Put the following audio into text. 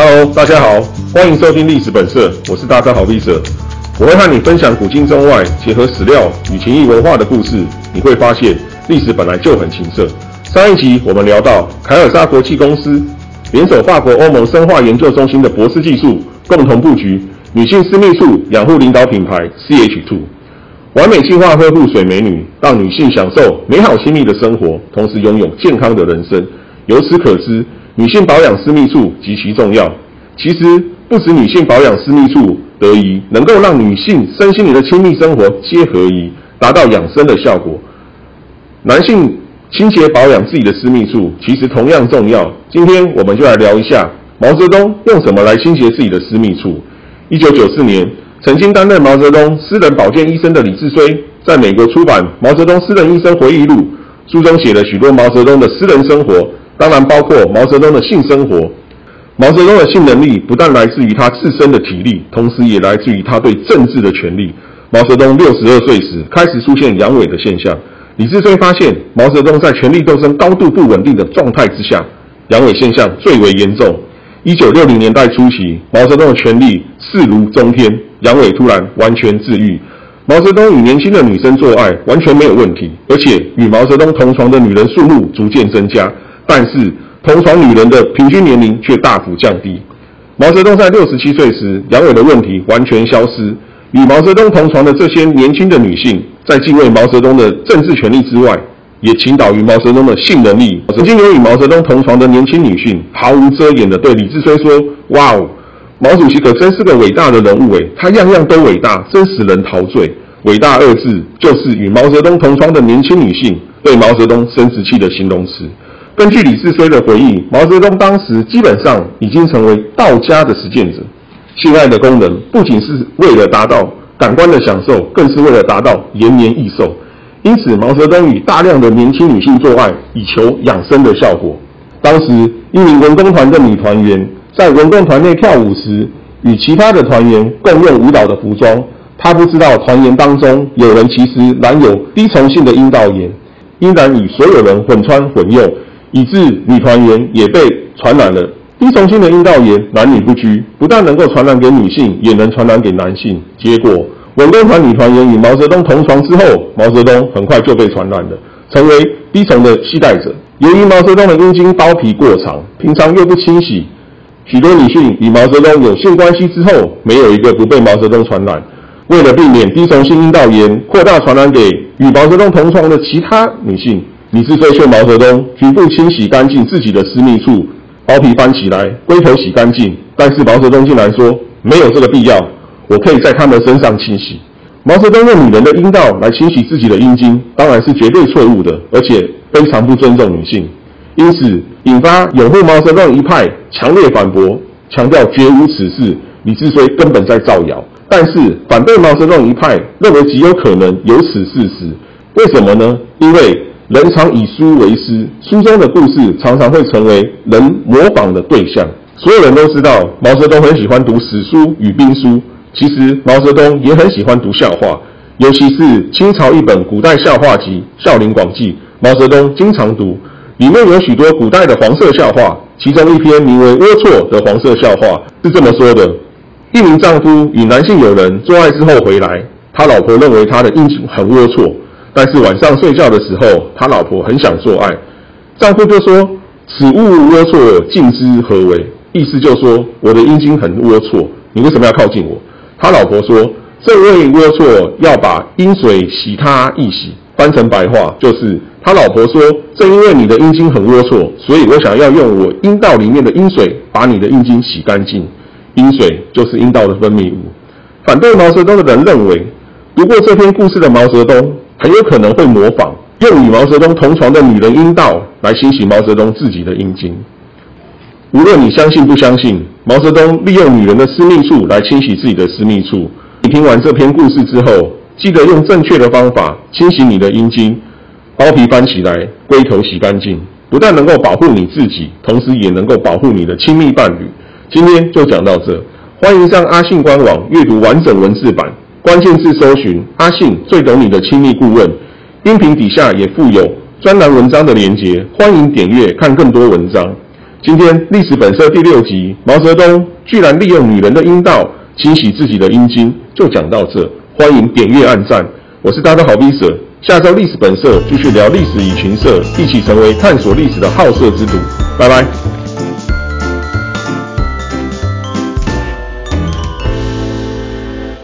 Hello，大家好，欢迎收听历史本色，我是大家好 V 者，我会和你分享古今中外结合史料与情谊文化的故事。你会发现历史本来就很情色。上一集我们聊到凯尔莎国际公司联手法国欧盟生化研究中心的博士技术，共同布局女性私密处养护领导品牌 CH Two，完美净化呵护水美女，让女性享受美好亲密的生活，同时拥有健康的人生。由此可知。女性保养私密处极其重要。其实不止女性保养私密处得宜，能够让女性身心灵的亲密生活皆合宜，达到养生的效果。男性清洁保养自己的私密处，其实同样重要。今天我们就来聊一下毛泽东用什么来清洁自己的私密处。一九九四年，曾经担任毛泽东私人保健医生的李志绥，在美国出版《毛泽东私人医生回忆录》，书中写了许多毛泽东的私人生活。当然包括毛泽东的性生活。毛泽东的性能力不但来自于他自身的体力，同时也来自于他对政治的权利。毛泽东六十二岁时开始出现阳痿的现象。李志绥发现，毛泽东在权力斗争高度不稳定的状态之下，阳痿现象最为严重。一九六零年代初期，毛泽东的权力势如中天，阳痿突然完全治愈。毛泽东与年轻的女生做爱完全没有问题，而且与毛泽东同床的女人数目逐渐增加。但是，同床女人的平均年龄却大幅降低。毛泽东在六十七岁时，阳痿的问题完全消失。与毛泽东同床的这些年轻的女性，在敬畏毛泽东的政治权利之外，也倾倒于毛泽东的性能力。曾经有与毛泽东同床的年轻女性，毫无遮掩地对李志绥说：“哇哦，毛主席可真是个伟大的人物诶，他样样都伟大，真使人陶醉。”伟大二字，就是与毛泽东同床的年轻女性对毛泽东生殖器的形容词。根据李志绥的回忆，毛泽东当时基本上已经成为道家的实践者。性爱的功能不仅是为了达到感官的享受，更是为了达到延年益寿。因此，毛泽东与大量的年轻女性做爱，以求养生的效果。当时，一名文工团的女团员在文工团内跳舞时，与其他的团员共用舞蹈的服装。她不知道团员当中有人其实染有低虫性的阴道炎，依然与所有人混穿混用。以致女团员也被传染了低重性的阴道炎，男女不拘，不但能够传染给女性，也能传染给男性。结果，文工团女团员与毛泽东同床之后，毛泽东很快就被传染了，成为低重的携带者。由于毛泽东的阴茎包皮过长，平常又不清洗，许多女性与毛泽东有性关系之后，没有一个不被毛泽东传染。为了避免低重性阴道炎扩大传染给与毛泽东同床的其他女性。李志绥劝毛泽东局部清洗干净自己的私密处，包皮翻起来，龟头洗干净。但是毛泽东竟然说没有这个必要，我可以在他们身上清洗。毛泽东用女人的阴道来清洗自己的阴茎，当然是绝对错误的，而且非常不尊重女性。因此，引发拥护毛泽东一派强烈反驳，强调绝无此事。李志绥根本在造谣。但是反对毛泽东一派认为极有可能有此事实。为什么呢？因为。人常以书为师，书中的故事常常会成为人模仿的对象。所有人都知道，毛泽东很喜欢读史书与兵书。其实，毛泽东也很喜欢读笑话，尤其是清朝一本古代笑话集《笑林广记》，毛泽东经常读。里面有许多古代的黄色笑话，其中一篇名为《龌龊》的黄色笑话是这么说的：一名丈夫与男性友人做爱之后回来，他老婆认为他的阴茎很龌龊。但是晚上睡觉的时候，他老婆很想做爱，丈夫就说：“此物龌龊，尽之何为？”意思就说我的阴茎很龌龊，你为什么要靠近我？他老婆说：“这位龌龊要把阴水洗他一洗。”翻成白话就是他老婆说：“正因为你的阴茎很龌龊，所以我想要用我阴道里面的阴水把你的阴茎洗干净。阴水就是阴道的分泌物。”反对毛泽东的人认为，读过这篇故事的毛泽东。很有可能会模仿用与毛泽东同床的女人阴道来清洗毛泽东自己的阴茎。无论你相信不相信，毛泽东利用女人的私密处来清洗自己的私密处。你听完这篇故事之后，记得用正确的方法清洗你的阴茎，包皮翻起来，龟头洗干净，不但能够保护你自己，同时也能够保护你的亲密伴侣。今天就讲到这，欢迎上阿信官网阅读完整文字版。关键字搜寻阿信最懂你的亲密顾问，音频底下也附有专栏文章的连结，欢迎点阅看更多文章。今天历史本色第六集，毛泽东居然利用女人的阴道清洗自己的阴茎，就讲到这。欢迎点阅按赞，我是大家好 V 舍。下周历史本色继续聊历史与群色，一起成为探索历史的好色之徒。拜拜。